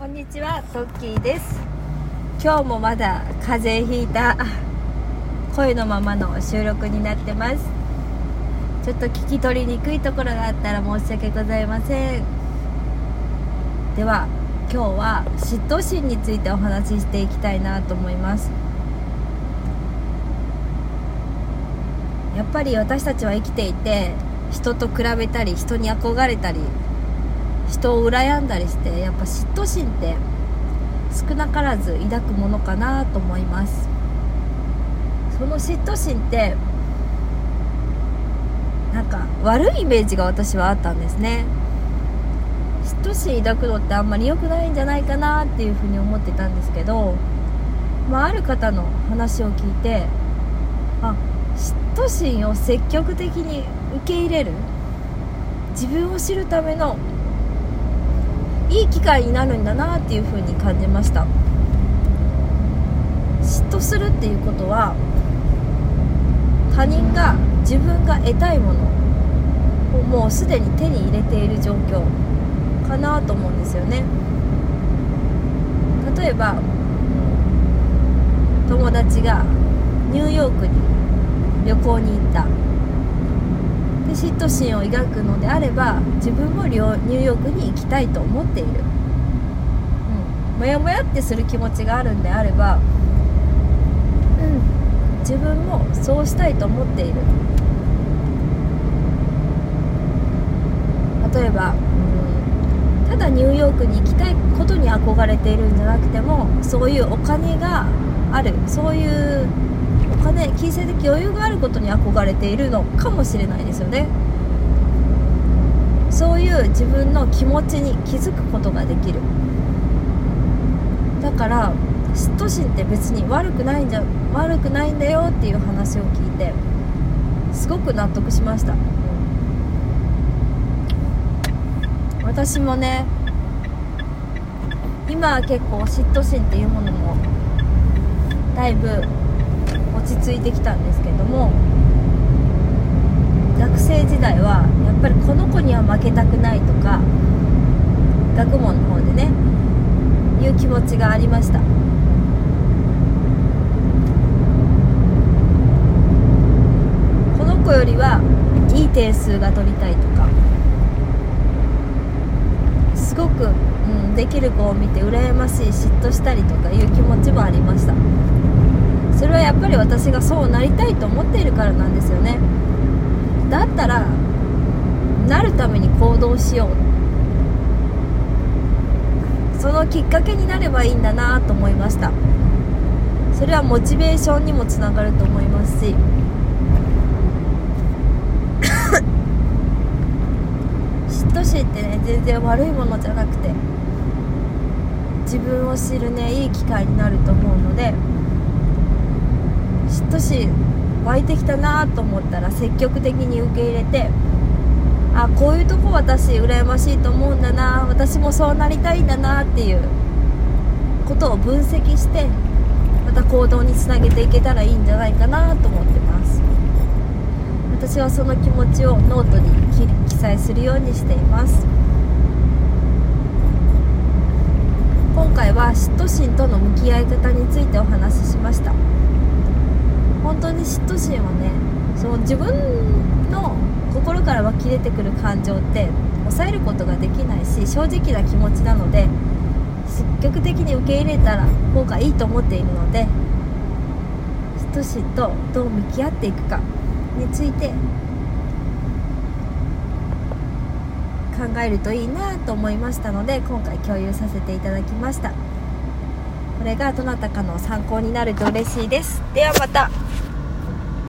こんにちはトッキーです。今日もまだ風邪ひいた声のままの収録になってます。ちょっと聞き取りにくいところがあったら申し訳ございません。では今日は嫉妬心についてお話ししていきたいなと思います。やっぱり私たちは生きていて人と比べたり人に憧れたり人を羨んだりしてやっぱ嫉妬心って少なからず抱くものかなと思います。その嫉妬心ってなんか悪いイメージが私はあったんですね。嫉妬心抱くのってあんまり良くないんじゃないかなっていうふうに思ってたんですけど、まあ、ある方の話を聞いてあ嫉妬心を積極的に受け入れる。自分を知るためのいい機会になるんだなっていう風に感じました。嫉妬するっていうことは他人が自分が得たいものをもうすでに手に入れている状況かなと思うんですよね。例えば友達がニューヨークに旅行に行った。で嫉妬心を抱くのであれば自分もニューヨークに行きたいと思っている、うん、もやもやってする気持ちがあるんであれば、うん、自分もそうしたいと思っている。例えば、ただニューヨークに行きたいことに憧れているんじゃなくてもそういうお金がある。そういうお金金銭的余裕があることに憧れているのかもしれないですよね。そういう自分の気持ちに気づくことができる。だから嫉妬心って別に悪くないんじゃ悪くないんだよっていう話を聞いてすごく納得しました。私もね今は結構嫉妬心っていうものもだいぶ落ち着いてきたんですけども学生時代はやっぱりこの子には負けたくないとか学問の方でねいう気持ちがありました。この子よりはいい点数が取りたいとかすごく、うん、できる子を見て羨ましい嫉妬したりとかいう気持ちもありました。それはやっぱり私がそうなりたいと思っているからなんですよね。だったらなるために行動しよう。そのきっかけになればいいんだなと思いました。それはモチベーションにもつながると思いますし。嫉妬心ってね全然悪いものじゃなくて自分を知るねいい機会になると思うので嫉妬心湧いてきたなと思ったら積極的に受け入れてあこういうとこ私羨ましいと思うんだな私もそうなりたいんだなっていうことを分析してまた行動につなげていけたらいいんじゃないかなと思ってます。私はその気持ちをノートに記載するようにしています。今回は嫉妬心との向き合い方についてお話ししました本はねその自分の心から湧き出てくる感情って抑えることができないし正直な気持ちなので積極的に受け入れたら方がいいと思っているので嫉妬心とどう向き合っていくかについて考えるといいなと思いましたので今回共有させていただきました。これがどなたかの参考になると嬉しいです。ではまた。